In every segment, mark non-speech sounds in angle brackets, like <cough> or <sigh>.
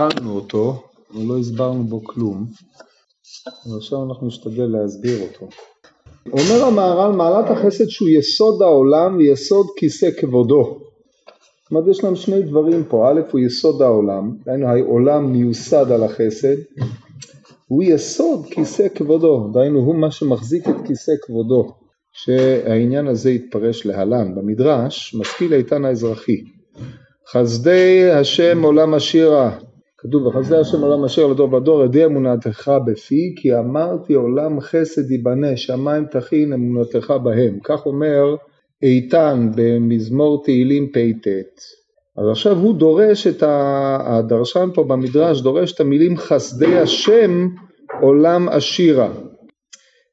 התחלנו אותו, ולא הסברנו בו כלום, ועכשיו אנחנו נשתדל להסביר אותו. אומר המהר"ל מעלת החסד שהוא יסוד העולם ויסוד כיסא כבודו. זאת אומרת יש לנו שני דברים פה, א' הוא יסוד העולם, דהיינו העולם מיוסד על החסד, הוא יסוד כיסא כבודו, דהיינו הוא מה שמחזיק את כיסא כבודו, שהעניין הזה יתפרש להלן, במדרש משכיל איתן האזרחי, חסדי השם עולם השירה כתוב וחסדי השם עולם אשר לדור ודור עדי אמונתך בפי כי אמרתי עולם חסד ייבנה שמיים תכין אמונתך בהם. כך אומר איתן במזמור תהילים פט. אז עכשיו הוא דורש את. הדרשן פה במדרש דורש את המילים חסדי השם עולם עשירה.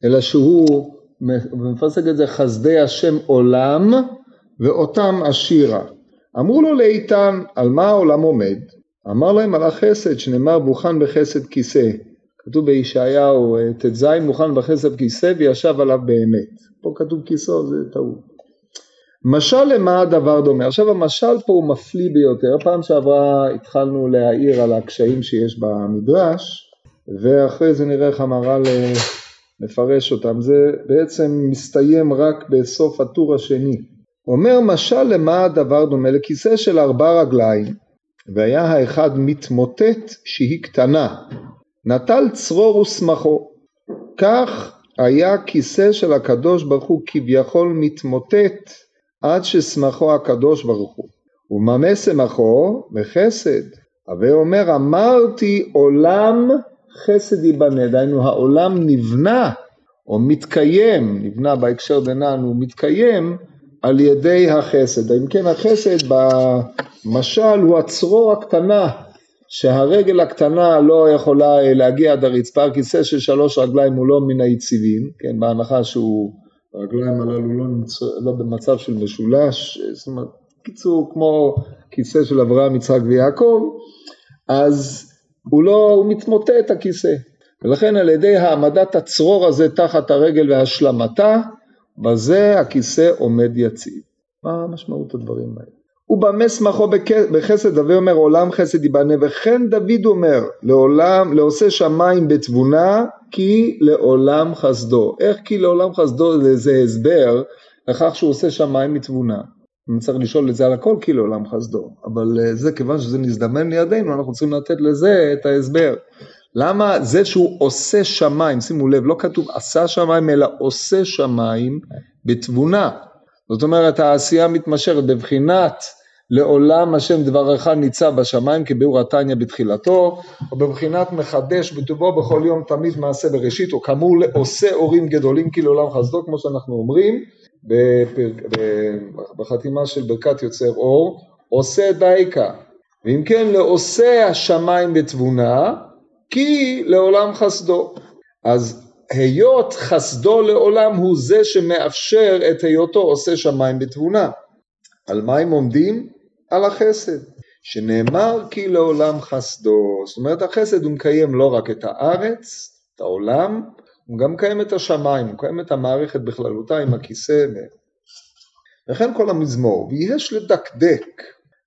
אלא שהוא מפסק את זה חסדי השם עולם ואותם עשירה. אמרו לו לאיתן על מה העולם עומד אמר להם על החסד שנאמר מוכן בחסד כיסא. כתוב בישעיהו ט"ז מוכן בחסד כיסא וישב עליו באמת. פה כתוב כיסאו זה טעות. משל למה הדבר דומה? עכשיו המשל פה הוא מפליא ביותר. פעם שעברה התחלנו להעיר על הקשיים שיש במדרש ואחרי זה נראה איך המהר"ל מפרש אותם. זה בעצם מסתיים רק בסוף הטור השני. אומר משל למה הדבר דומה? לכיסא של ארבע רגליים והיה האחד מתמוטט שהיא קטנה, נטל צרור ושמחו. כך היה כיסא של הקדוש ברוך הוא כביכול מתמוטט עד ששמחו הקדוש ברוך הוא. וממה שמחו? בחסד. הווה אומר אמרתי עולם חסד ייבנה, דהיינו העולם נבנה או מתקיים, נבנה בהקשר דנן הוא מתקיים על ידי החסד. אם כן החסד במשל הוא הצרור הקטנה שהרגל הקטנה לא יכולה להגיע עד הרצפה, כיסא של שלוש רגליים הוא לא מן היציבים, כן, בהנחה שהוא, הרגליים הללו לא, נמצא, לא במצב של משולש, זאת אומרת, קיצור כמו כיסא של אברהם, יצחק ויעקב, אז הוא לא, הוא מתמוטט הכיסא, ולכן על ידי העמדת הצרור הזה תחת הרגל והשלמתה, בזה הכיסא עומד יציב. מה משמעות הדברים האלה? ובמה שמחו בחסד, הווה אומר עולם חסד ייבנה, וכן דוד אומר לעולם, לעושה שמיים בתבונה, כי לעולם חסדו. איך כי לעולם חסדו זה הסבר לכך שהוא עושה שמיים מתבונה. אני צריך לשאול את זה על הכל כי לעולם חסדו, אבל אה, זה כיוון שזה נזדמן לידינו, אנחנו צריכים לתת לזה את ההסבר. למה זה שהוא עושה שמיים, שימו לב, לא כתוב עשה שמיים אלא עושה שמיים בתבונה. זאת אומרת העשייה מתמשכת בבחינת לעולם השם דברך ניצב בשמיים כביאור התניא בתחילתו, או בבחינת מחדש בטובו בכל יום תמיד מעשה בראשית, או כאמור עושה אורים גדולים כי לעולם חסדו, כמו שאנחנו אומרים בחתימה של ברכת יוצר אור, עושה דייקה. ואם כן לעושה השמיים בתבונה, כי לעולם חסדו. אז היות חסדו לעולם הוא זה שמאפשר את היותו עושה שמיים בתבונה. על מה הם עומדים? על החסד. שנאמר כי לעולם חסדו. זאת אומרת החסד הוא מקיים לא רק את הארץ, את העולם, הוא גם מקיים את השמיים, הוא מקיים את המערכת בכללותה עם הכיסא. וכן כל המזמור. ויש לדקדק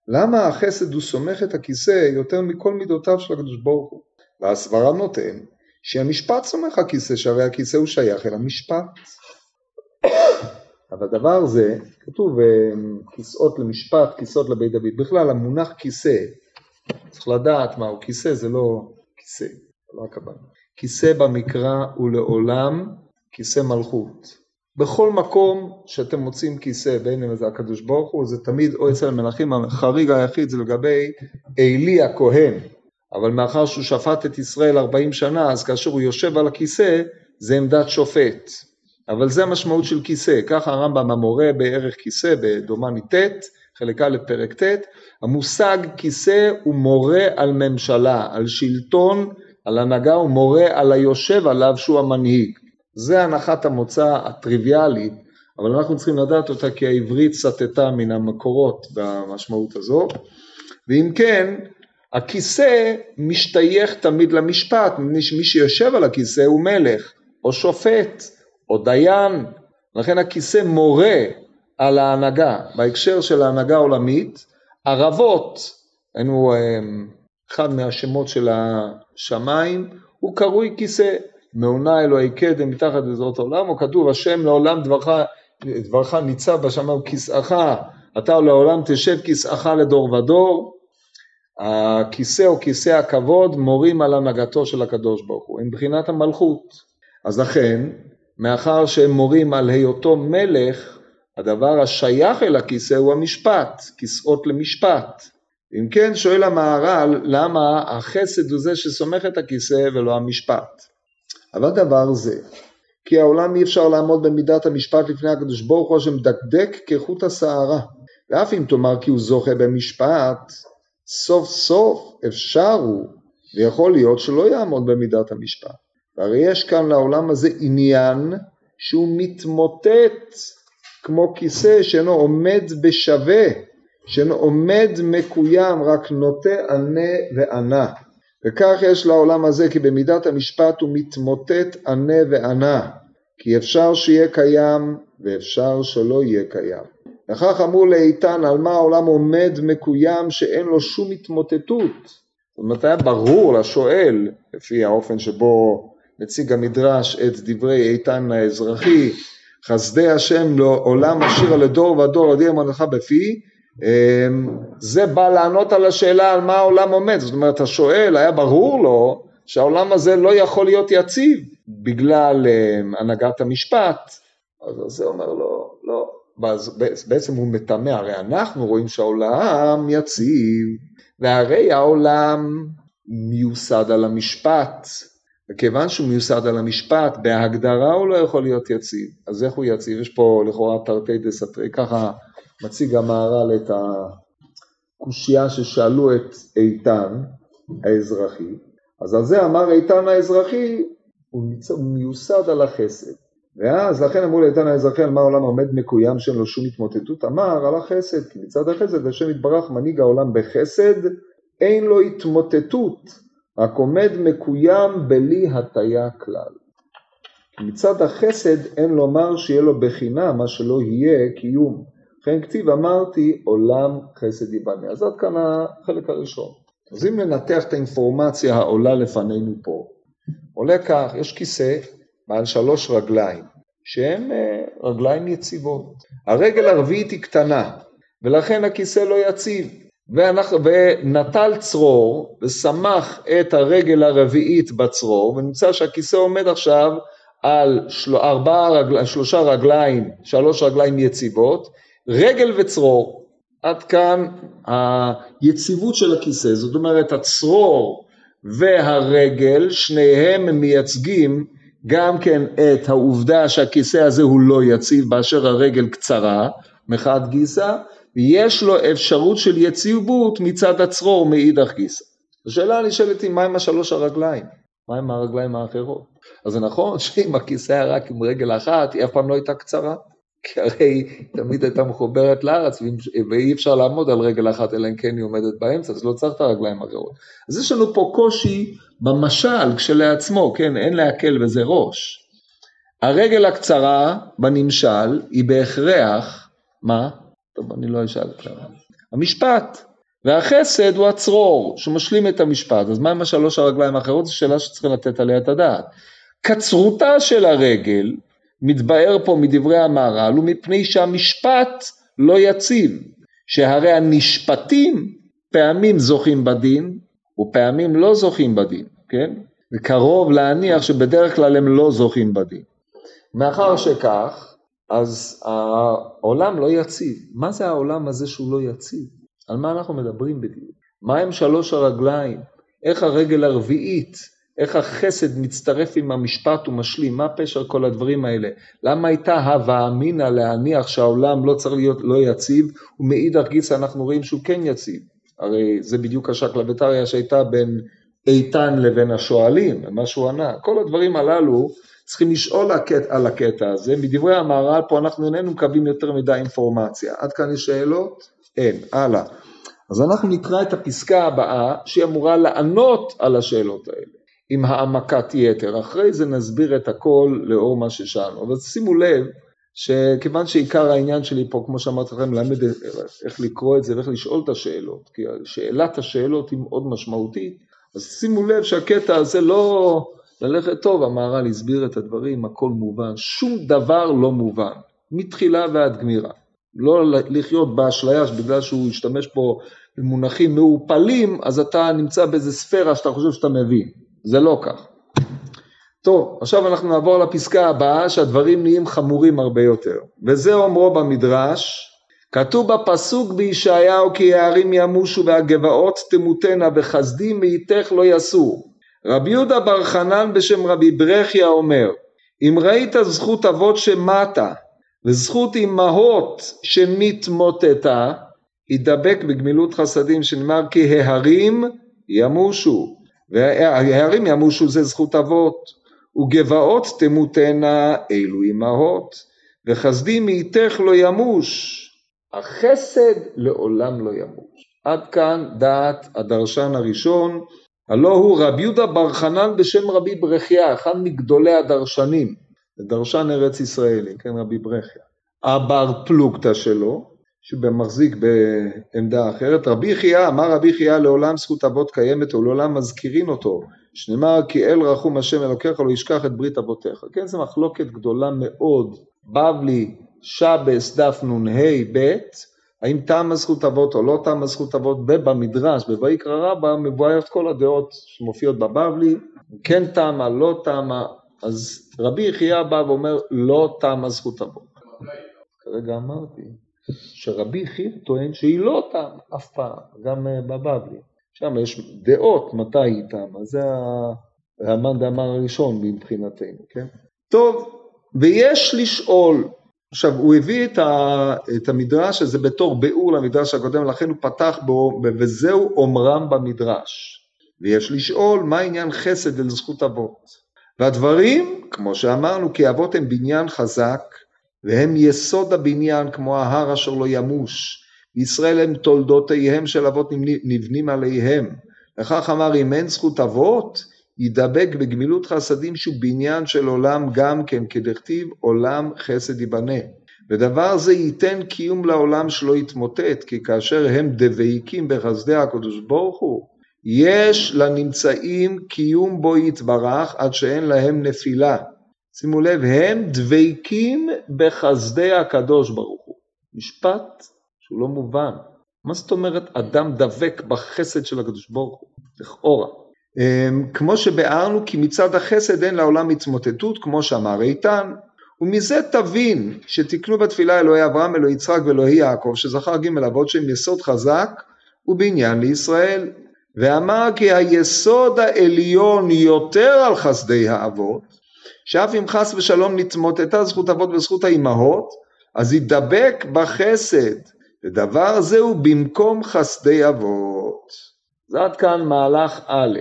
למה החסד הוא סומך את הכיסא יותר מכל מידותיו של הקדוש ברוך הוא. והסברה נותן שהמשפט סומך הכיסא, שהרי הכיסא הוא שייך אל המשפט. <coughs> אבל דבר זה, כתוב אה, כיסאות למשפט, כיסאות לבית דוד, בכלל המונח כיסא, צריך לדעת מהו כיסא, זה לא כיסא, זה לא הכוונה. כיסא במקרא הוא לעולם כיסא מלכות. בכל מקום שאתם מוצאים כיסא, בין אם זה הקדוש ברוך הוא, זה תמיד או אצל המלכים, החריג היחיד זה לגבי עלי הכהן, אבל מאחר שהוא שפט את ישראל 40 שנה, אז כאשר הוא יושב על הכיסא, זה עמדת שופט. אבל זה המשמעות של כיסא, ככה הרמב"ם המורה בערך כיסא בדומני ט', חלק א' פרק ט', המושג כיסא הוא מורה על ממשלה, על שלטון, על הנהגה, הוא מורה על היושב עליו שהוא המנהיג. זה הנחת המוצא הטריוויאלית, אבל אנחנו צריכים לדעת אותה כי העברית סטתה מן המקורות במשמעות הזו, ואם כן, הכיסא משתייך תמיד למשפט, מי שיושב על הכיסא הוא מלך, או שופט, או דיין, לכן הכיסא מורה על ההנהגה, בהקשר של ההנהגה העולמית, ערבות, היינו אמ, אחד מהשמות של השמיים, הוא קרוי כיסא. מעונה אלוהי קדם מתחת לזרועות העולם, או כתוב השם לעולם דברך, דברך ניצב בשמיים כיסאך, אתה לעולם תשב כיסאך לדור ודור. הכיסא או כיסא הכבוד מורים על הנהגתו של הקדוש ברוך הוא, הם בחינת המלכות. אז לכן, מאחר שהם מורים על היותו מלך, הדבר השייך אל הכיסא הוא המשפט, כיסאות למשפט. אם כן, שואל המהר"ל, למה החסד הוא זה שסומך את הכיסא ולא המשפט? אבל דבר זה, כי העולם אי אפשר לעמוד במידת המשפט לפני הקדוש ברוך הוא שמדקדק כחוט השערה. ואף אם תאמר כי הוא זוכה במשפט, סוף סוף אפשר הוא, ויכול להיות שלא יעמוד במידת המשפט. והרי יש כאן לעולם הזה עניין שהוא מתמוטט כמו כיסא שאינו עומד בשווה, שאינו עומד מקוים, רק נוטה ענה וענה. וכך יש לעולם הזה, כי במידת המשפט הוא מתמוטט ענה וענה, כי אפשר שיהיה קיים ואפשר שלא יהיה קיים. וכך אמרו לאיתן על מה העולם עומד מקוים שאין לו שום התמוטטות. זאת אומרת היה ברור לשואל, לפי האופן שבו נציג המדרש את דברי איתן האזרחי, חסדי השם לעולם עשיר לדור ודור עדי אמונתך בפי, אמ, זה בא לענות על השאלה על מה העולם עומד, זאת אומרת השואל היה ברור לו שהעולם הזה לא יכול להיות יציב בגלל אמ, הנהגת המשפט, אז זה אומר לו לא, בעצם הוא מטמא, הרי אנחנו רואים שהעולם יציב והרי העולם מיוסד על המשפט וכיוון שהוא מיוסד על המשפט, בהגדרה הוא לא יכול להיות יציב. אז איך הוא יציב? יש פה לכאורה תרתי דסתרי, ככה מציג המהר"ל את הקושייה ששאלו את איתן האזרחי. אז על זה אמר איתן האזרחי, הוא מיוסד על החסד. ואז לכן אמרו לאיתן האזרחי על מה העולם עומד מקוים שאין לו שום התמוטטות, אמר על החסד, כי מצד החסד השם יתברך מנהיג העולם בחסד, אין לו התמוטטות. רק עומד מקוים בלי הטיה כלל. מצד החסד אין לומר שיהיה לו בחינה מה שלא יהיה קיום. לכן כתיב אמרתי עולם חסד ייבנה. אז עד כאן החלק הראשון. אז אם ננתח את האינפורמציה העולה לפנינו פה, עולה כך, יש כיסא בעל שלוש רגליים, שהן אה, רגליים יציבות. הרגל הרביעית היא קטנה, ולכן הכיסא לא יציב. ואנחנו, ונטל צרור ושמח את הרגל הרביעית בצרור ונמצא שהכיסא עומד עכשיו על של, ארבעה רגל, שלושה רגליים, שלוש רגליים יציבות, רגל וצרור. עד כאן היציבות של הכיסא, זאת אומרת הצרור והרגל, שניהם מייצגים גם כן את העובדה שהכיסא הזה הוא לא יציב באשר הרגל קצרה מחד גיסא ויש לו אפשרות של יציבות מצד הצרור מאידך גיסא. השאלה הנשאלת היא מה עם השלוש הרגליים? מה עם הרגליים האחרות? אז זה נכון שאם הכיסא היה רק עם רגל אחת, היא אף פעם לא הייתה קצרה. כי הרי תמיד הייתה מחוברת לארץ ואי אפשר לעמוד על רגל אחת אלא אם כן היא עומדת באמצע, אז לא צריך את הרגליים האחרות. אז יש לנו פה קושי במשל כשלעצמו, כן, אין להקל בזה ראש. הרגל הקצרה בנמשל היא בהכרח, מה? טוב, אני לא אשאל את המשפט. והחסד הוא הצרור שמשלים את המשפט. אז מה עם השלוש הרגליים האחרות? זו שאלה שצריכים לתת עליה את הדעת. קצרותה של הרגל, מתבאר פה מדברי המהר"ל, הוא מפני שהמשפט לא יציב, שהרי הנשפטים פעמים זוכים בדין ופעמים לא זוכים בדין, כן? וקרוב להניח שבדרך כלל הם לא זוכים בדין. מאחר שכך, אז העולם לא יציב. מה זה העולם הזה שהוא לא יציב? על מה אנחנו מדברים בדיוק? מה הם שלוש הרגליים? איך הרגל הרביעית? איך החסד מצטרף עם המשפט ומשלים? מה פשר כל הדברים האלה? למה הייתה הווה אמינא להניח שהעולם לא צריך להיות לא יציב, ומאידך גיסא אנחנו רואים שהוא כן יציב? הרי זה בדיוק השקלא וטריא שהייתה בין איתן לבין השואלים, מה שהוא ענה. כל הדברים הללו צריכים לשאול על הקטע הזה, מדברי המהר"ל פה אנחנו איננו מקבלים יותר מדי אינפורמציה. עד כאן יש שאלות? אין, הלאה. אז אנחנו נקרא את הפסקה הבאה שהיא אמורה לענות על השאלות האלה עם העמקת יתר, אחרי זה נסביר את הכל לאור מה ששאלנו, אבל שימו לב שכיוון שעיקר העניין שלי פה, כמו שאמרתי לכם, ללמד איך לקרוא את זה ואיך לשאול את השאלות, כי שאלת השאלות היא מאוד משמעותית, אז שימו לב שהקטע הזה לא ללכת טוב, המהר"ל הסביר את הדברים, הכל מובן, שום דבר לא מובן, מתחילה ועד גמירה. לא לחיות באשליה שבגלל שהוא השתמש פה במונחים מעורפלים, אז אתה נמצא באיזה ספירה שאתה חושב שאתה מבין, זה לא כך. טוב, עכשיו אנחנו נעבור לפסקה הבאה שהדברים נהיים חמורים הרבה יותר. וזה אומרו במדרש, כתוב בפסוק בישעיהו כי הערים ימושו והגבעות תמותנה וחסדים מאיתך לא יסור. רבי יהודה בר חנן בשם רבי ברכיה אומר, אם ראית זכות אבות שמטה וזכות אמהות שנתמוטטה, ידבק בגמילות חסדים שנאמר כי ההרים ימושו, וההרים ימושו זה זכות אבות. וגבעות תמותנה אלו אמהות, וחסדי מאיתך לא ימוש, החסד לעולם לא ימוש. עד כאן דעת הדרשן הראשון, הלא הוא רבי יהודה בר חנן בשם רבי ברכיה, אחד מגדולי הדרשנים, דרשן ארץ ישראלי, כן רבי ברכיה. הבר פלוגתא שלו, שמחזיק בעמדה אחרת, רבי חייא, אמר רבי חייא לעולם זכות אבות קיימת ולעולם מזכירין אותו, שנאמר כי אל רחום השם אלוקיך לא ישכח את ברית אבותיך. כן, זו מחלוקת גדולה מאוד, בבלי, שבס, דף נ"ה ב', האם תם הזכות אבות או לא תם הזכות אבות, ובמדרש, בויקרא רבא, מבואיות כל הדעות שמופיעות בבבלי, כן תמה, לא תמה, אז רבי יחיא בא ואומר לא תמה זכות אבות. כרגע אמרתי שרבי יחיא טוען שהיא לא תמה אף פעם, גם אה, בבבלי. שם יש דעות מתי היא תמה, זה המאן דאמר הראשון מבחינתנו, כן? טוב, ויש לשאול, עכשיו הוא הביא את, ה, את המדרש הזה בתור ביאור למדרש הקודם, לכן הוא פתח בו, וזהו אומרם במדרש. ויש לשאול מה עניין חסד אל זכות אבות. והדברים, כמו שאמרנו, כי אבות הם בניין חזק, והם יסוד הבניין כמו ההר אשר לא ימוש, ישראל הם תולדותיהם של אבות נבנים עליהם. לכך אמר אם אין זכות אבות, ידבק בגמילות חסדים שהוא בניין של עולם גם כן, כדכתיב עולם חסד ייבנה. ודבר זה ייתן קיום לעולם שלא יתמוטט, כי כאשר הם דבייקים בחסדי הקדוש ברוך הוא, יש לנמצאים קיום בו יתברך עד שאין להם נפילה. שימו לב, הם דבייקים בחסדי הקדוש ברוך הוא. משפט שהוא לא מובן. מה זאת אומרת אדם דבק בחסד של הקדוש ברוך הוא? לכאורה. אמ, כמו שביארנו כי מצד החסד אין לעולם התמוטטות, כמו שאמר איתן, ומזה תבין שתקנו בתפילה אלוהי אברהם, אלוהי יצחק ואלוהי יעקב, שזכר ג' אבות שהם יסוד חזק ובניין לישראל. ואמר כי היסוד העליון יותר על חסדי האבות, שאף אם חס ושלום נתמוטטה זכות אבות וזכות האימהות, אז ידבק בחסד ודבר זה הוא במקום חסדי אבות. זה עד כאן מהלך א',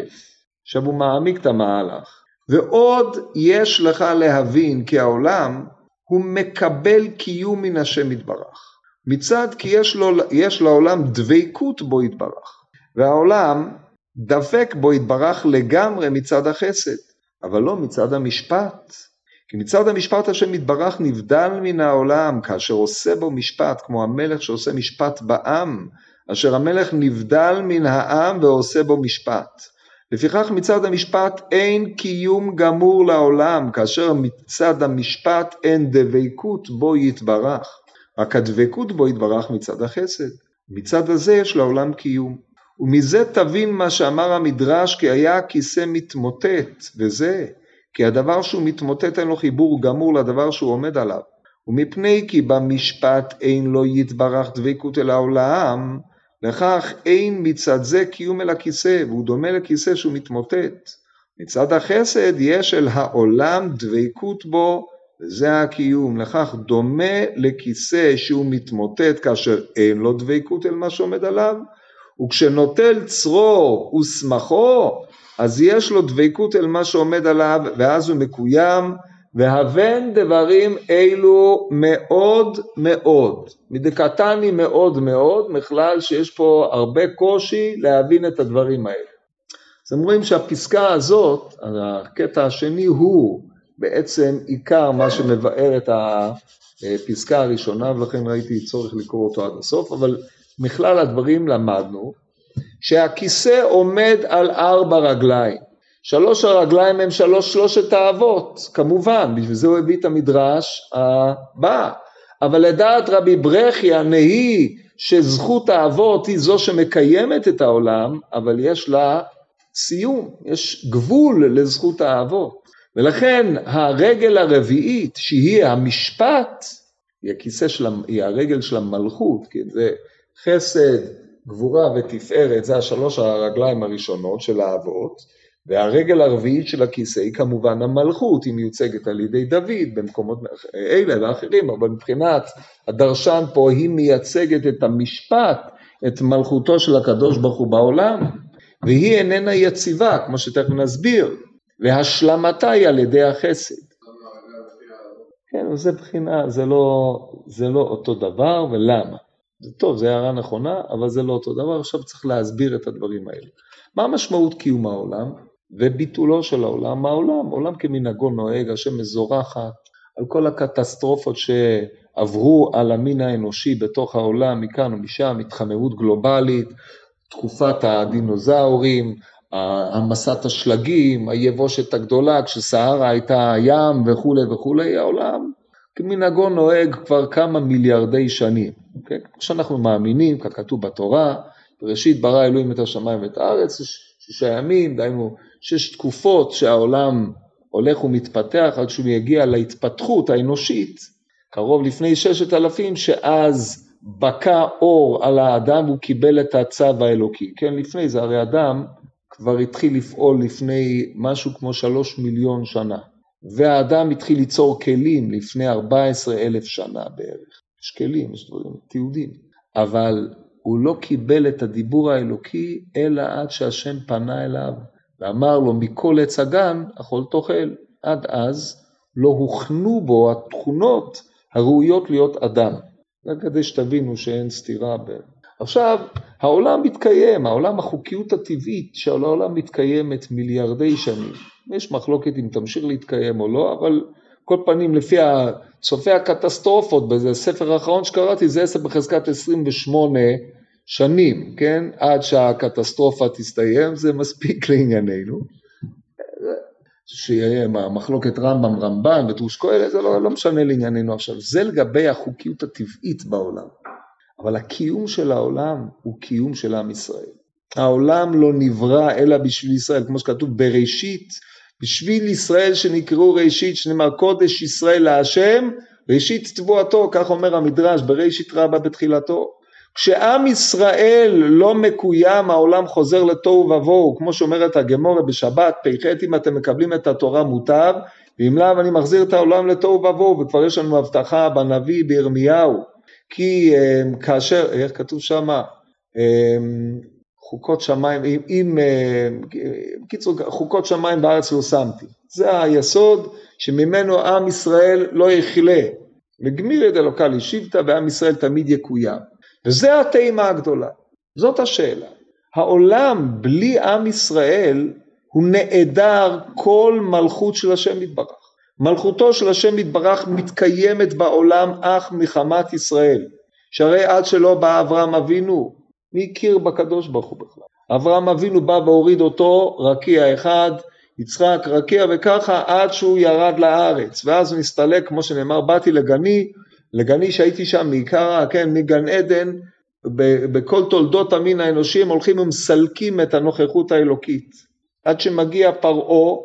עכשיו הוא מעמיק את המהלך. ועוד יש לך להבין כי העולם הוא מקבל קיום מן השם יתברך. מצד כי יש, לו, יש לעולם דבקות בו יתברך, והעולם דבק בו יתברך לגמרי מצד החסד, אבל לא מצד המשפט. כי מצד המשפט השם יתברך נבדל מן העולם, כאשר עושה בו משפט, כמו המלך שעושה משפט בעם, אשר המלך נבדל מן העם ועושה בו משפט. לפיכך מצד המשפט אין קיום גמור לעולם, כאשר מצד המשפט אין דבקות בו יתברך. רק הדבקות בו יתברך מצד החסד. מצד הזה יש לעולם קיום. ומזה תבין מה שאמר המדרש כי היה הכיסא מתמוטט, וזה כי הדבר שהוא מתמוטט אין לו חיבור גמור לדבר שהוא עומד עליו. ומפני כי במשפט אין לו יתברך דבקות אל העולם, לכך אין מצד זה קיום אל הכיסא, והוא דומה לכיסא שהוא מתמוטט. מצד החסד יש אל העולם דבקות בו, וזה הקיום. לכך דומה לכיסא שהוא מתמוטט כאשר אין לו דבקות אל מה שעומד עליו, וכשנוטל צרור ושמחו, אז יש לו דבקות אל מה שעומד עליו, ואז הוא מקוים, והבן דברים אלו מאוד מאוד, מדקתני מאוד מאוד, בכלל שיש פה הרבה קושי להבין את הדברים האלה. אז אומרים שהפסקה הזאת, הקטע השני הוא בעצם עיקר מה שמבאר את הפסקה הראשונה, ולכן ראיתי צורך לקרוא אותו עד הסוף, אבל מכלל הדברים למדנו שהכיסא עומד על ארבע רגליים. שלוש הרגליים הם שלוש שלושת האבות, כמובן, בשביל זה הוא הביא את המדרש הבא. אבל לדעת רבי ברכי הנהי שזכות האבות היא זו שמקיימת את העולם, אבל יש לה סיום, יש גבול לזכות האבות. ולכן הרגל הרביעית שהיא המשפט, היא הכיסא של, היא הרגל של המלכות, כי זה חסד, גבורה ותפארת, זה השלוש הרגליים הראשונות של האבות, והרגל הרביעית של הכיסא היא כמובן המלכות, היא מיוצגת על ידי דוד במקומות אלה ואחרים, אבל מבחינת הדרשן פה היא מייצגת את המשפט, את מלכותו של הקדוש ברוך הוא בעולם, והיא איננה יציבה, כמו שתכף נסביר, והשלמתה היא על ידי החסד. כן, זה בחינה, זה לא, זה לא אותו דבר, ולמה? זה טוב, זו הערה נכונה, אבל זה לא אותו דבר, עכשיו צריך להסביר את הדברים האלה. מה משמעות קיום העולם? וביטולו של העולם, העולם, עולם כמנהגו נוהג, השם מזורחת על כל הקטסטרופות שעברו על המין האנושי בתוך העולם, מכאן ומשם, התחממות גלובלית, תקופת הדינוזאורים, המסת השלגים, היבושת הגדולה, כשסהרה הייתה הים וכולי וכולי, העולם כמנהגו נוהג כבר כמה מיליארדי שנים, אוקיי? כמו שאנחנו מאמינים, ככתוב בתורה, בראשית ברא אלוהים את השמיים ואת הארץ, שישה ימים, דהיינו שש תקופות שהעולם הולך ומתפתח עד שהוא יגיע להתפתחות האנושית, קרוב לפני ששת אלפים, שאז בקע אור על האדם והוא קיבל את הצו האלוקי. כן, לפני זה הרי אדם כבר התחיל לפעול לפני משהו כמו שלוש מיליון שנה, והאדם התחיל ליצור כלים לפני ארבע עשרה אלף שנה בערך. יש כלים, יש דברים, תיעודים, אבל הוא לא קיבל את הדיבור האלוקי אלא עד שהשם פנה אליו ואמר לו מכל עץ הגן אכול תאכל. עד אז לא הוכנו בו התכונות הראויות להיות אדם. זה כדי שתבינו שאין סתירה ב... עכשיו, העולם מתקיים, העולם, החוקיות הטבעית של העולם מתקיימת מיליארדי שנים. יש מחלוקת אם תמשיך להתקיים או לא, אבל כל פנים לפי צופי הקטסטרופות, באיזה ספר האחרון שקראתי, זה עשר בחזקת 28 שנים, כן, עד שהקטסטרופה תסתיים, זה מספיק לענייננו. שיהיה מחלוקת רמב"ם רמב"ן ודרוש קהלת, זה לא, לא משנה לענייננו עכשיו. זה לגבי החוקיות הטבעית בעולם. אבל הקיום של העולם הוא קיום של עם ישראל. העולם לא נברא אלא בשביל ישראל, כמו שכתוב בראשית, בשביל ישראל שנקראו ראשית, שנאמר קודש ישראל להשם, ראשית תבואתו, כך אומר המדרש בראשית רבה בתחילתו. כשעם ישראל לא מקוים העולם חוזר לתוהו ובוהו כמו שאומרת הגמורה בשבת פ"ח אם אתם מקבלים את התורה מוטב ואם לאו אני מחזיר את העולם לתוהו ובוהו וכבר יש לנו הבטחה בנביא בירמיהו כי um, כאשר איך כתוב שמה um, חוקות שמיים אם, אם בקיצור חוקות שמיים בארץ לא שמתי זה היסוד שממנו עם ישראל לא יכלה וגמיר את אלוקה לשבטה ועם ישראל תמיד יקוים וזה התימה הגדולה, זאת השאלה. העולם בלי עם ישראל הוא נעדר כל מלכות של השם יתברך. מלכותו של השם יתברך מתקיימת בעולם אך מחמת ישראל. שהרי עד שלא בא אברהם אבינו, מי הכיר בקדוש ברוך הוא בכלל? אברהם אבינו בא והוריד אותו רקיע אחד, יצחק רקיע וככה עד שהוא ירד לארץ ואז הוא נסתלק כמו שנאמר באתי לגני לגני שהייתי שם מעיקרא, כן, מגן עדן, בכל תולדות המין האנושי הם הולכים ומסלקים את הנוכחות האלוקית. עד שמגיע פרעה,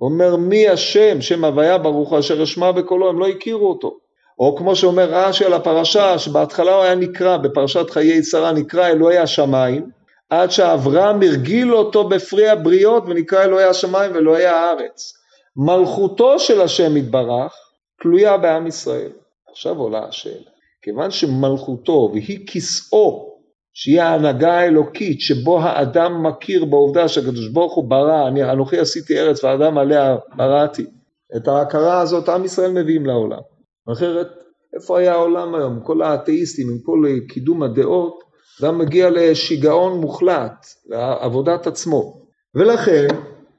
אומר מי השם, שם הוויה ברוך אשר אשמע בקולו, הם לא הכירו אותו. או כמו שאומר רש"י על הפרשה, שבהתחלה הוא היה נקרא, בפרשת חיי שרה נקרא אלוהי השמיים, עד שאברהם הרגיל אותו בפרי הבריות ונקרא אלוהי השמיים ואלוהי הארץ. מלכותו של השם יתברך תלויה בעם ישראל. עכשיו עולה השאלה, כיוון שמלכותו והיא כיסאו, שהיא ההנהגה האלוקית, שבו האדם מכיר בעובדה שהקדוש ברוך הוא ברא, אני אנוכי עשיתי ארץ והאדם עליה בראתי, את ההכרה הזאת עם ישראל מביאים לעולם. אחרת, איפה היה העולם היום? כל האתאיסטים, עם כל קידום הדעות, אדם מגיע לשיגעון מוחלט, לעבודת עצמו. ולכן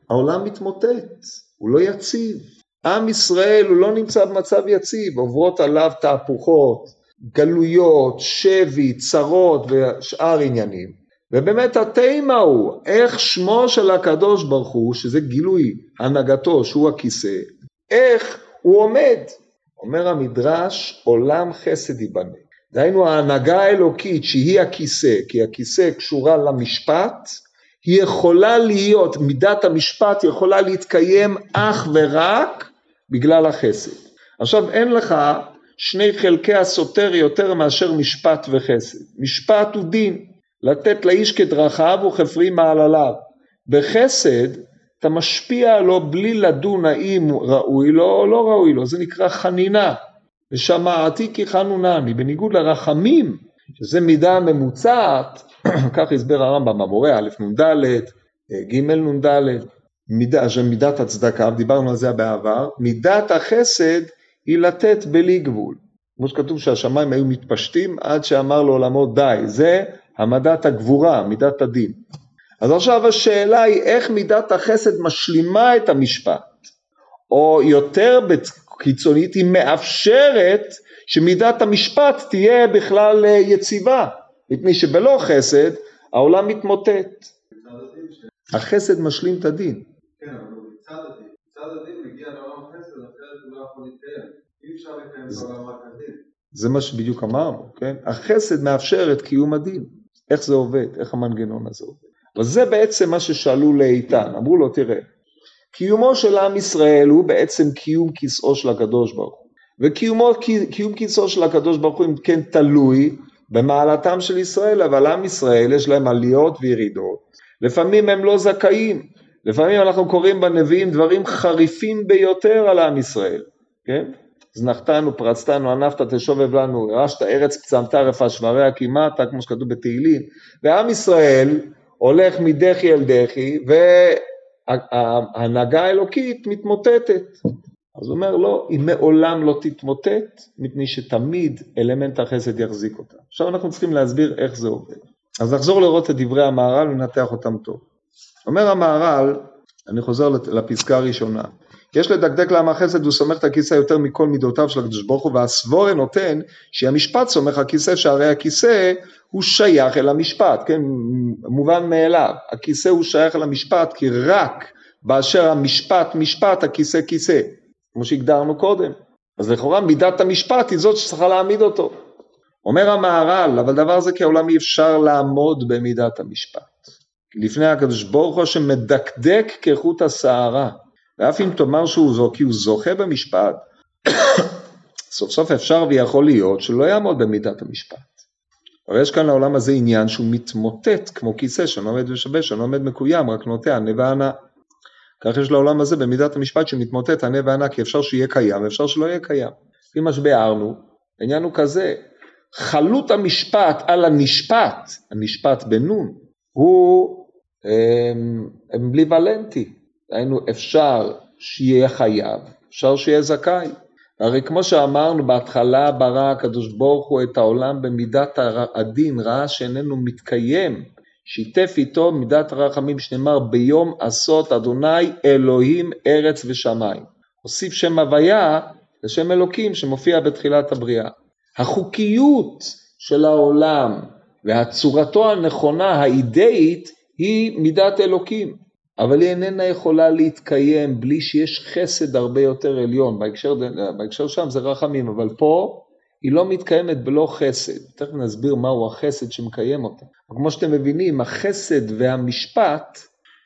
העולם מתמוטט, הוא לא יציב. עם ישראל הוא לא נמצא במצב יציב, עוברות עליו תהפוכות, גלויות, שבי, צרות ושאר עניינים. ובאמת התימה הוא איך שמו של הקדוש ברוך הוא, שזה גילוי הנהגתו שהוא הכיסא, איך הוא עומד. אומר המדרש, עולם חסד ייבנה. דהיינו ההנהגה האלוקית שהיא הכיסא, כי הכיסא קשורה למשפט, היא יכולה להיות, מידת המשפט יכולה להתקיים אך ורק בגלל החסד. עכשיו אין לך שני חלקי הסותר יותר מאשר משפט וחסד. משפט הוא דין, לתת לאיש כדרכיו וכפרי מעלליו. בחסד אתה משפיע עליו בלי לדון האם ראוי לו או לא ראוי לו, זה נקרא חנינה. ושמעתי כי חנונני, בניגוד לרחמים, שזה מידה ממוצעת, <clears throat> כך הסבר הרמב"ם במורה, א' נ"ד, ג' נ"ד, מידה, מידת הצדקה, דיברנו על זה בעבר, מידת החסד היא לתת בלי גבול. כמו שכתוב שהשמיים היו מתפשטים עד שאמר לעולמו די, זה המדת הגבורה, מידת הדין. אז עכשיו השאלה היא איך מידת החסד משלימה את המשפט, או יותר קיצונית היא מאפשרת שמידת המשפט תהיה בכלל יציבה, מפני שבלא חסד העולם מתמוטט. החסד משלים את הדין. כן, אבל מצד הדין, מצד הדין מגיע לעולם חסד, אחרת הוא לא יכול להתקיים. אי אפשר לקיים את העולם רק הדין. זה מה שבדיוק אמרנו, כן? החסד מאפשר את קיום הדין. איך זה עובד? איך המנגנון הזה עובד? אבל זה בעצם מה ששאלו לאיתן, אמרו לו תראה, קיומו של עם ישראל הוא בעצם קיום כיסאו של הקדוש ברוך הוא, וקיום כיסאו של הקדוש ברוך הוא אם כן תלוי במעלתם של ישראל, אבל עם ישראל יש להם עליות וירידות, לפעמים הם לא זכאים, לפעמים אנחנו קוראים בנביאים דברים חריפים ביותר על עם ישראל, כן? זנחתנו, פרצתנו, ענפת, תשובב לנו, ירשת ארץ פצמת רפה שבריה כמעט, כמו שכתוב בתהילים, ועם ישראל הולך מדחי אל דחי, וההנהגה האלוקית מתמוטטת. אז הוא אומר לא, היא מעולם לא תתמוטט, מפני שתמיד אלמנט החסד יחזיק אותה. עכשיו אנחנו צריכים להסביר איך זה עובד. אז נחזור לראות את דברי המהר"ל וננתח אותם טוב. אומר המהר"ל, אני חוזר לפסקה הראשונה, יש לדקדק לעם החסד הוא סומך את הכיסא יותר מכל מידותיו של הקדוש ברוך הוא והסבורה נותן שהמשפט סומך הכיסא שהרי הכיסא הוא שייך אל המשפט, כן, מובן מאליו, הכיסא הוא שייך אל המשפט כי רק באשר המשפט משפט הכיסא כיסא, כמו שהגדרנו קודם, אז לכאורה מידת המשפט היא זאת שצריכה להעמיד אותו. אומר המהר"ל, אבל דבר זה כעולם אי אפשר לעמוד במידת המשפט. לפני הקדוש ברוך הוא שמדקדק כחוט השערה. ואף אם תאמר שהוא זו, כי הוא זוכה במשפט, <coughs> סוף סוף אפשר ויכול להיות שלא יעמוד במידת המשפט. אבל יש כאן לעולם הזה עניין שהוא מתמוטט כמו כיסא שאינו עומד ושבש, שאינו עומד מקוים, רק נוטע ענה וענה. כך יש לעולם הזה במידת המשפט שמתמוטט ענה וענה, כי אפשר שיהיה קיים ואפשר שלא יהיה קיים. לפי מה שביארנו, העניין הוא כזה, חלות המשפט על הנשפט, המשפט בנון, הוא אמביוולנטי. דהיינו אפשר שיהיה חייב, אפשר שיהיה זכאי. הרי כמו שאמרנו בהתחלה ברא הקדוש ברוך הוא את העולם במידת הדין, ראה שאיננו מתקיים, שיתף איתו מידת הרחמים שנאמר ביום עשות אדוני אלוהים ארץ ושמיים. הוסיף שם הוויה לשם אלוקים שמופיע בתחילת הבריאה. החוקיות של העולם והצורתו הנכונה האידאית היא מידת אלוקים. אבל היא איננה יכולה להתקיים בלי שיש חסד הרבה יותר עליון, בהקשר, בהקשר שם זה רחמים, אבל פה היא לא מתקיימת בלא חסד, תכף נסביר מהו החסד שמקיים אותה. כמו שאתם מבינים, החסד והמשפט,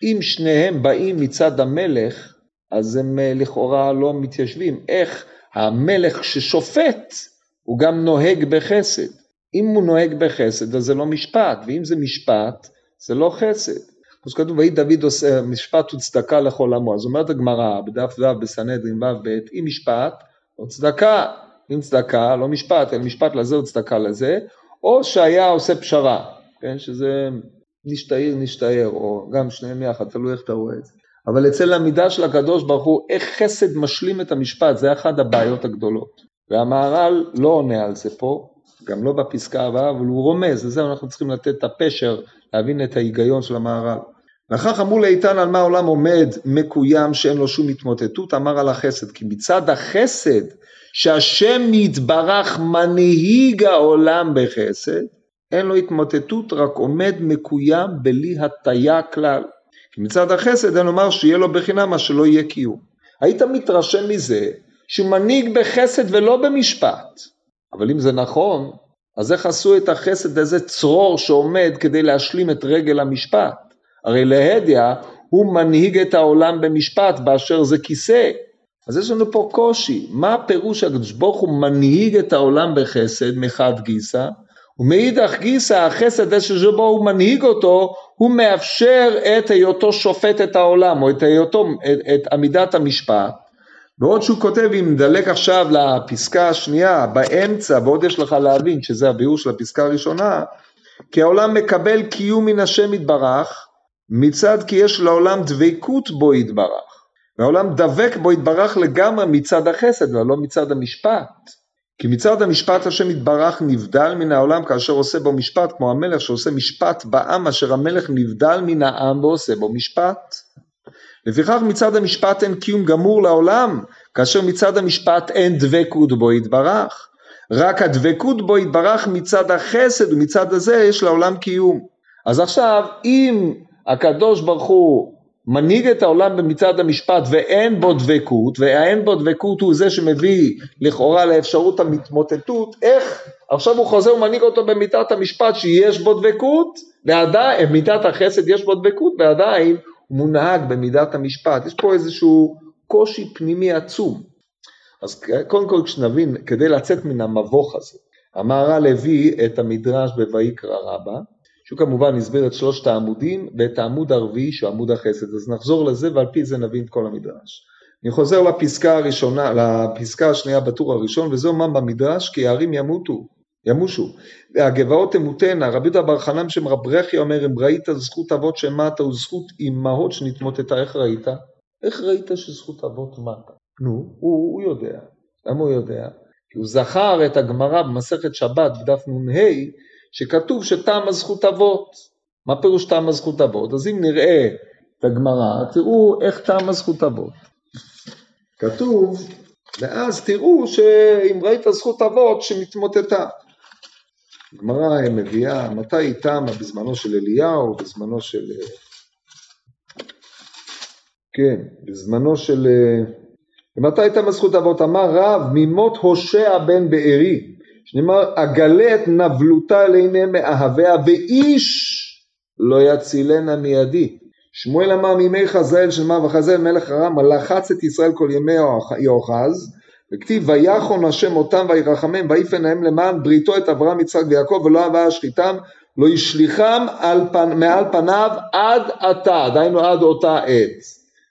אם שניהם באים מצד המלך, אז הם אה, לכאורה לא מתיישבים. איך המלך ששופט, הוא גם נוהג בחסד. אם הוא נוהג בחסד, אז זה לא משפט, ואם זה משפט, זה לא חסד. כמו שכתוב, ויהי דוד עושה משפט וצדקה לכל עמו. אז אומרת הגמרא בדף ו' בסנהדרין ו' ב', אם משפט או צדקה, אם צדקה, לא משפט, אלא משפט לזה או צדקה לזה, או שהיה עושה פשרה, כן, שזה נשתעיר נשתער, או גם שניהם יחד, תלוי איך אתה רואה את זה. אבל אצל המידה של הקדוש ברוך הוא, איך חסד משלים את המשפט, זה אחת הבעיות הגדולות. והמהר"ל לא עונה על זה פה, גם לא בפסקה הבאה, אבל הוא רומז, לזה אנחנו צריכים לתת את הפשר, להבין את ההיגיון של המהר"ל. לכך אמרו לאיתן על מה העולם עומד מקוים שאין לו שום התמוטטות, אמר על החסד, כי מצד החסד שהשם יתברך מנהיג העולם בחסד, אין לו התמוטטות, רק עומד מקוים בלי הטיה כלל. כי מצד החסד אין לומר שיהיה לו בחינם מה שלא יהיה קיום. היית מתרשם מזה שהוא מנהיג בחסד ולא במשפט. אבל אם זה נכון, אז איך עשו את החסד איזה צרור שעומד כדי להשלים את רגל המשפט? הרי להדיא הוא מנהיג את העולם במשפט באשר זה כיסא. אז יש לנו פה קושי, מה הפירוש הקדוש ברוך הוא מנהיג את העולם בחסד מחד גיסא, ומאידך גיסא החסד שבו הוא מנהיג אותו, הוא מאפשר את היותו שופט את העולם, או את היותו, את, את עמידת המשפט. בעוד שהוא כותב, אם נדלק עכשיו לפסקה השנייה, באמצע, ועוד יש לך להבין שזה הביאור של הפסקה הראשונה, כי העולם מקבל קיום מן השם יתברך, מצד כי יש לעולם דבקות בו יתברך. והעולם דבק בו יתברך לגמרי מצד החסד ולא מצד המשפט. כי מצד המשפט השם יתברך נבדל מן העולם כאשר עושה בו משפט, כמו המלך שעושה משפט בעם אשר המלך נבדל מן העם ועושה בו משפט. לפיכך מצד המשפט אין קיום גמור לעולם, כאשר מצד המשפט אין דבקות בו יתברך. רק הדבקות בו יתברך מצד החסד ומצד הזה יש לעולם קיום. אז עכשיו אם הקדוש ברוך הוא מנהיג את העולם במצעד המשפט ואין בו דבקות, והאין בו דבקות הוא זה שמביא לכאורה לאפשרות המתמוטטות, איך עכשיו הוא חוזר ומנהיג אותו במיתת המשפט שיש בו דבקות, ועדיין, מיתת החסד יש בו דבקות, ועדיין הוא מונהג במידת המשפט. יש פה איזשהו קושי פנימי עצום. אז קודם כל כשנבין, כדי לצאת מן המבוך הזה, המהר"ל הביא את המדרש בויקרא רבה, שהוא כמובן הסביר את שלושת העמודים ואת העמוד הרביעי שהוא עמוד החסד, אז נחזור לזה ועל פי זה נבין את כל המדרש. אני חוזר לפסקה הראשונה, לפסקה השנייה בטור הראשון, וזהו מה במדרש, כי הערים ימותו, ימושו, והגבעות תמותנה, רבי יהודה בר חנן שם רב רכי אומר, אם ראית זכות אבות שמטה וזכות אמהות שנתמוטטה, איך ראית? איך ראית שזכות אבות מטה? נו, הוא, הוא יודע. למה הוא יודע? כי הוא זכר את הגמרא במסכת שבת, בדף נ"ה, שכתוב שטעם הזכות אבות. מה פירוש טעם הזכות אבות? אז אם נראה את הגמרא, תראו איך טעם הזכות אבות. כתוב, ואז תראו שאם ראית זכות אבות שמתמוטטה. הגמרא מביאה, מתי היא טעמה? בזמנו של אליהו, בזמנו של... כן, בזמנו של... ומתי טעמה זכות אבות? אמר רב, ממות הושע בן בארי. שנאמר, אגלה את נבלותה לעיני מאהביה ואיש לא יצילנה מידי. שמואל אמר מימי חזאל של מה? וחזאל מלך ארם לחץ את ישראל כל ימי יאחז וכתיב ויחון השם אותם וירחמם ויפן להם למען בריתו את אברהם יצחק ויעקב ולא אהבה השחיתם לא ישליחם פן, מעל פניו עד עתה. דהיינו עד אותה עת.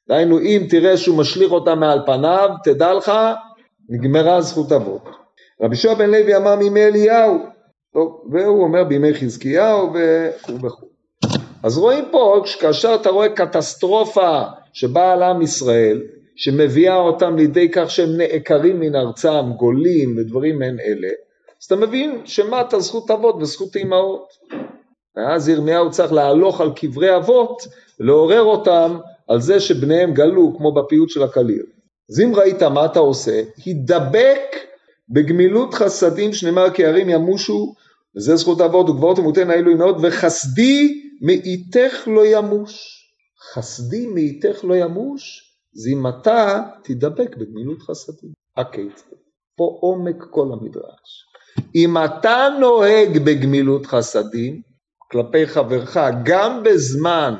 דהיינו אם תראה שהוא משליך אותם מעל פניו תדע לך נגמרה זכות אבות רבי שועה בן לוי אמר מימי אליהו, טוב, והוא אומר בימי חזקיהו וכו' וכו'. אז רואים פה, כאשר אתה רואה קטסטרופה שבאה על עם ישראל, שמביאה אותם לידי כך שהם נעקרים מן ארצם, גולים ודברים מעין אלה, אז אתה מבין אתה זכות אבות וזכות אימהות. ואז ירמיהו צריך להלוך על קברי אבות, לעורר אותם על זה שבניהם גלו, כמו בפיוט של הקליר. אז אם ראית מה אתה עושה, הידבק בגמילות חסדים שנאמר כי ערים ימושו, וזה זכות אבות וגברות ומותן האלו אימהות, וחסדי מאיתך לא ימוש. חסדי מאיתך לא ימוש, זה אם אתה תדבק בגמילות חסדים. הכיצד? פה עומק כל המדרש. אם אתה נוהג בגמילות חסדים כלפי חברך, גם בזמן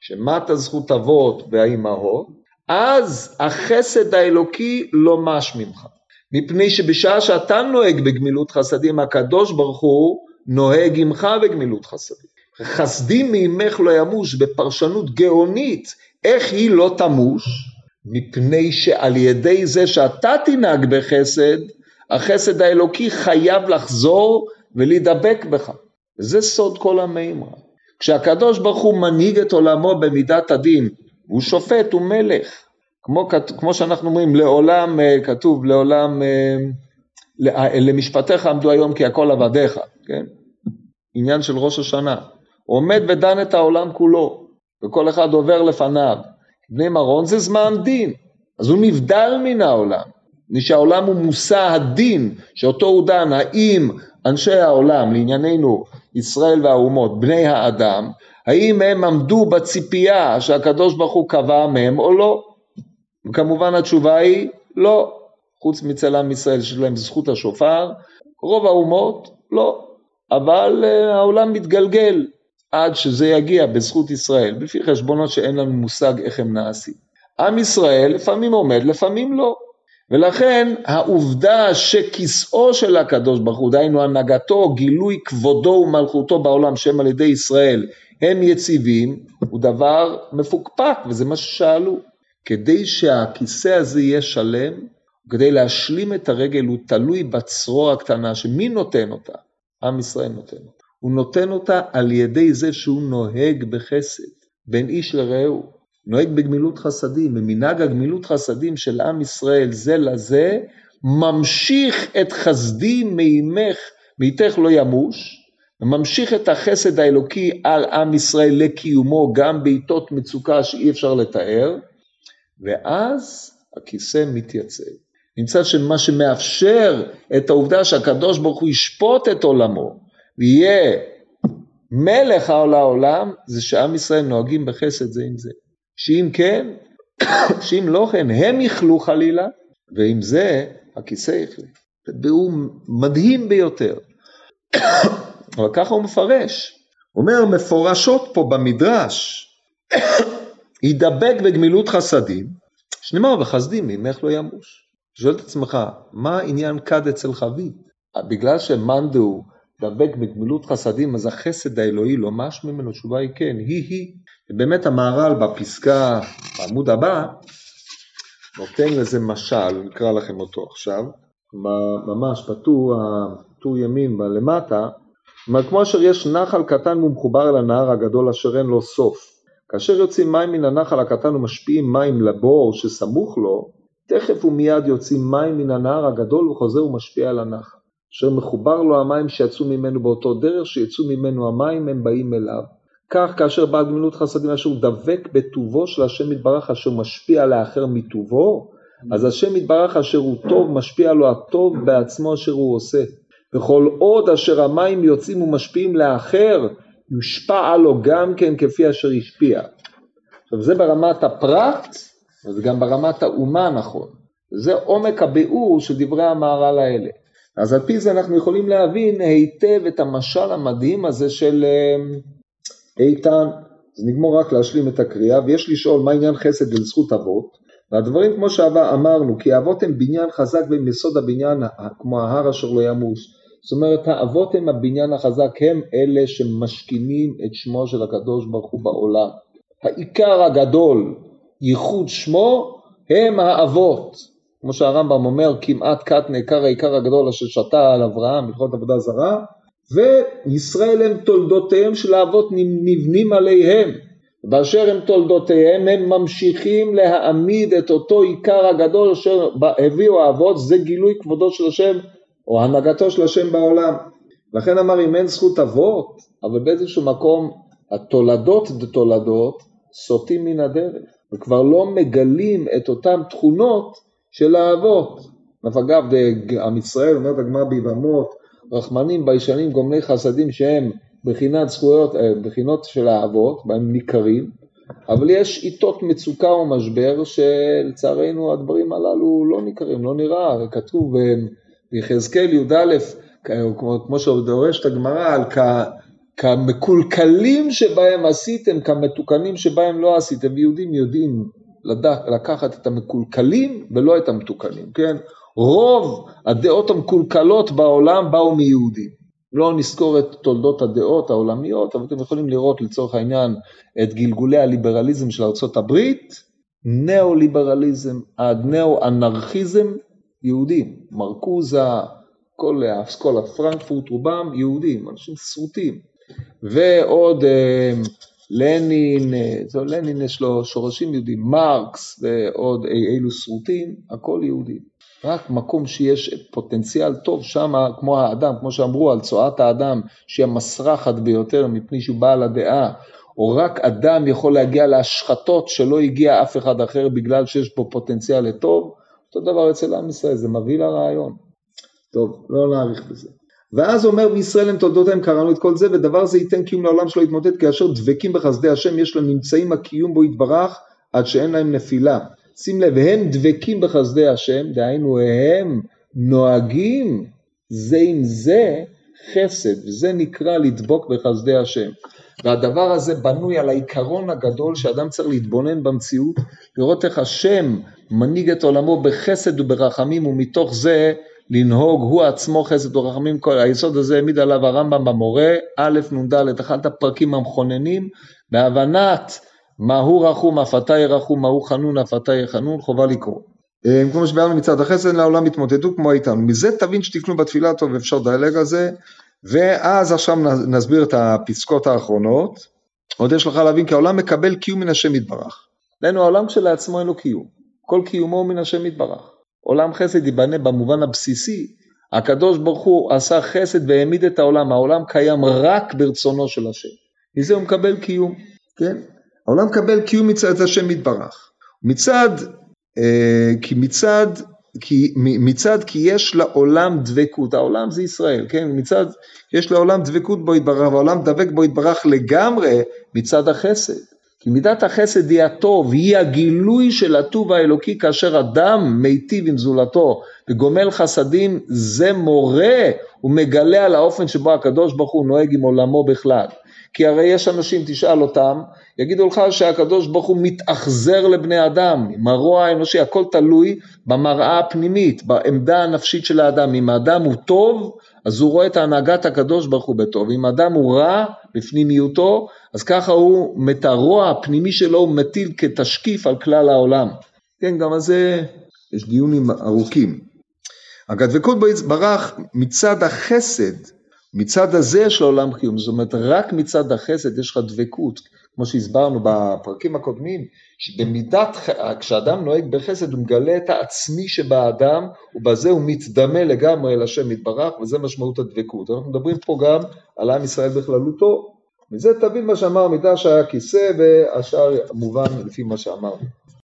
שמטה זכות אבות והאימהות, אז החסד האלוקי לא מש ממך. מפני שבשעה שאתה נוהג בגמילות חסדים, הקדוש ברוך הוא נוהג עמך בגמילות חסדים. חסדים מעמך לא ימוש בפרשנות גאונית, איך היא לא תמוש? מפני שעל ידי זה שאתה תנהג בחסד, החסד האלוקי חייב לחזור ולהידבק בך. זה סוד כל המימרה. כשהקדוש ברוך הוא מנהיג את עולמו במידת הדין, הוא שופט, הוא מלך, כמו, כמו שאנחנו אומרים, לעולם, אה, כתוב, לעולם, אה, למשפטיך עמדו היום כי הכל עבדיך, כן? עניין של ראש השנה. עומד ודן את העולם כולו. וכל אחד עובר לפניו. בני מרון זה זמן דין, אז הוא נבדל מן העולם. שהעולם הוא מושא הדין, שאותו הוא דן, האם אנשי העולם, לענייננו ישראל והאומות, בני האדם, האם הם עמדו בציפייה שהקדוש ברוך הוא קבע מהם או לא? וכמובן התשובה היא לא, חוץ מצל עם ישראל שיש להם זכות השופר, רוב האומות לא, אבל uh, העולם מתגלגל עד שזה יגיע בזכות ישראל, לפי חשבונות שאין לנו מושג איך הם נעשים. עם ישראל לפעמים עומד, לפעמים לא. ולכן העובדה שכיסאו של הקדוש ברוך הוא, דהיינו הנהגתו, גילוי כבודו ומלכותו בעולם, שהם על ידי ישראל, הם יציבים, הוא דבר מפוקפק, וזה מה ששאלו. כדי שהכיסא הזה יהיה שלם, כדי להשלים את הרגל, הוא תלוי בצרור הקטנה, שמי נותן אותה? עם ישראל נותן אותה. הוא נותן אותה על ידי זה שהוא נוהג בחסד, בין איש לרעהו. נוהג בגמילות חסדים, ומנהג הגמילות חסדים של עם ישראל זה לזה, ממשיך את חסדי מימך, מאיתך לא ימוש, וממשיך את החסד האלוקי על עם ישראל לקיומו גם בעיתות מצוקה שאי אפשר לתאר, ואז הכיסא מתייצב. נמצא שמה שמאפשר את העובדה שהקדוש ברוך הוא ישפוט את עולמו ויהיה מלך על העולם, זה שעם ישראל נוהגים בחסד זה עם זה. שאם כן, <coughs> שאם לא כן, הם יכלו חלילה, ועם זה הכיסא יכלה. והוא מדהים ביותר. <coughs> אבל ככה הוא מפרש. הוא אומר מפורשות פה במדרש, ידבק בגמילות חסדים, שנאמר בחסדים ממך לא ימוש. שואל את עצמך, מה העניין כד אצל חבית? בגלל שמאן דהוא דבק בגמילות חסדים, אז החסד האלוהי לא מש ממנו? תשובה היא כן, היא היא. ובאמת המהר"ל בפסקה, בעמוד הבא, נותן לזה משל, נקרא לכם אותו עכשיו, ממש בטור, טור ימין למטה, כמו אשר יש נחל קטן ומחובר אל הנהר הגדול אשר אין לו סוף. כאשר יוצאים מים מן הנחל הקטן ומשפיעים מים לבור שסמוך לו, תכף ומיד יוצאים מים מן הנהר הגדול וחוזר ומשפיע על הנחל. אשר מחובר לו המים שיצאו ממנו באותו דרך שיצאו ממנו המים הם באים אליו. כך כאשר בעל גמילות חסדים אשר הוא דבק בטובו של השם יתברך אשר משפיע לאחר מטובו, אז השם יתברך אשר הוא טוב משפיע לו הטוב בעצמו אשר הוא עושה. וכל עוד אשר המים יוצאים ומשפיעים לאחר, יושפע לו גם כן כפי אשר השפיע. עכשיו זה ברמת הפרט, וזה גם ברמת האומה נכון. זה עומק הביאור של דברי המהר"ל האלה. אז על פי זה אנחנו יכולים להבין היטב את המשל המדהים הזה של אה, איתן. אז נגמור רק להשלים את הקריאה, ויש לשאול מה עניין חסד לזכות אבות. והדברים כמו שאמרנו, כי האבות הם בניין חזק והם יסוד הבניין כמו ההר אשר לא ימוש. זאת אומרת האבות הם הבניין החזק, הם אלה שמשכינים את שמו של הקדוש ברוך הוא בעולם. העיקר הגדול, ייחוד שמו, הם האבות. כמו שהרמב"ם אומר, כמעט קטנה עיקר העיקר הגדול אשר שתה על אברהם, הלכות עבודה זרה, וישראל הם תולדותיהם של האבות נבנים עליהם. באשר הם תולדותיהם הם ממשיכים להעמיד את אותו עיקר הגדול אשר הביאו האבות, זה גילוי כבודו של השם או הנהגתו של השם בעולם. לכן אמר אם אין זכות אבות, אבל באיזשהו מקום התולדות דתולדות סוטים מן הדרך, וכבר לא מגלים את אותן תכונות של האבות. אגב, עם ישראל, אומרת הגמרא ביבמות, רחמנים, ביישנים, גומלי חסדים שהם בחינת זכויות, אה, בחינות של האבות, בהם ניכרים, אבל יש עיתות מצוקה ומשבר שלצערנו הדברים הללו לא ניכרים, לא נראה, כתוב ביחזקאל י"א, כמו, כמו שדורשת הגמרא, על כ, כמקולקלים שבהם עשיתם, כמתוקנים שבהם לא עשיתם, ויהודים יודעים לדע, לקחת את המקולקלים ולא את המתוקנים, כן? רוב הדעות המקולקלות בעולם באו מיהודים. לא נזכור את תולדות הדעות העולמיות, אבל אתם יכולים לראות לצורך העניין את גלגולי הליברליזם של ארה"ב, ניאו-ליברליזם עד ניאו-אנרכיזם, יהודים, מרקוזה, כל האסכולה פרנקפורט, רובם יהודים, אנשים שרוטים. ועוד אה, לנין, זו, אה, לנין יש לו שורשים יהודים, מרקס ועוד אילו שרוטים, הכל יהודים. רק מקום שיש פוטנציאל טוב שם, כמו האדם, כמו שאמרו על צואת האדם, שהיא המסרחת ביותר מפני שהוא בעל הדעה, או רק אדם יכול להגיע להשחתות שלא הגיע אף אחד אחר בגלל שיש פה פוטנציאל לטוב, אותו דבר אצל עם ישראל, זה מביא לרעיון. טוב, לא נאריך בזה. ואז אומר בישראל הם תולדותיהם קראנו את כל זה ודבר זה ייתן קיום לעולם שלא יתמוטט כאשר דבקים בחסדי השם יש להם נמצאים הקיום בו יתברך עד שאין להם נפילה. שים לב, הם דבקים בחסדי השם, דהיינו הם נוהגים זה עם זה חסד, וזה נקרא לדבוק בחסדי השם. והדבר הזה בנוי על העיקרון הגדול שאדם צריך להתבונן במציאות, לראות איך השם מנהיג את עולמו בחסד וברחמים ומתוך זה לנהוג הוא עצמו חסד ורחמים, כל היסוד הזה העמיד עליו הרמב"ם במורה, א' נ"ד, אחד הפרקים המכוננים, בהבנת מהו רחום אף אתה ירחום, מהו חנון אף אתה יחנון, חובה לקרוא. אה, כמו שביארנו מצד החסד לעולם התמודדו כמו איתנו. מזה תבין שתקנו בתפילה טוב אפשר לדלג על זה, ואז עכשיו נסביר את הפסקות האחרונות. עוד יש לך להבין כי העולם מקבל קיום מן השם יתברך. לנו העולם כשלעצמו אין לו קיום, כל קיומו מן השם יתברך. עולם חסד ייבנה במובן הבסיסי, הקדוש ברוך הוא עשה חסד והעמיד את העולם, העולם קיים רק ברצונו של השם. מזה הוא מקבל קיום, כן? העולם מקבל קיום מצד השם יתברך. מצד, כי מצד, כי, מצד כי יש לעולם דבקות, העולם זה ישראל, כן? מצד, יש לעולם דבקות בו יתברך, והעולם דבק בו יתברך לגמרי מצד החסד. כי מידת החסד היא הטוב, היא הגילוי של הטוב האלוקי כאשר אדם מיטיב עם זולתו וגומל חסדים, זה מורה ומגלה על האופן שבו הקדוש ברוך הוא נוהג עם עולמו בכלל. כי הרי יש אנשים, תשאל אותם, יגידו לך שהקדוש ברוך הוא מתאכזר לבני אדם, עם הרוע האנושי, הכל תלוי במראה הפנימית, בעמדה הנפשית של האדם. אם האדם הוא טוב, אז הוא רואה את הנהגת הקדוש ברוך הוא בטוב. אם האדם הוא רע בפנימיותו, אז ככה הוא, את הרוע הפנימי שלו הוא מטיל כתשקיף על כלל העולם. כן, גם על זה יש דיונים ארוכים. הדבקות בו יתברך מצד החסד, מצד הזה של עולם קיום, זאת אומרת רק מצד החסד יש לך דבקות, כמו שהסברנו בפרקים הקודמים, שבמידת, כשאדם נוהג בחסד הוא מגלה את העצמי שבאדם, ובזה הוא מתדמה לגמרי אל השם יתברך, וזה משמעות הדבקות. אנחנו מדברים פה גם על עם ישראל בכללותו, מזה תבין מה שאמר מידה שהיה כיסא, והשאר מובן לפי מה שאמרנו.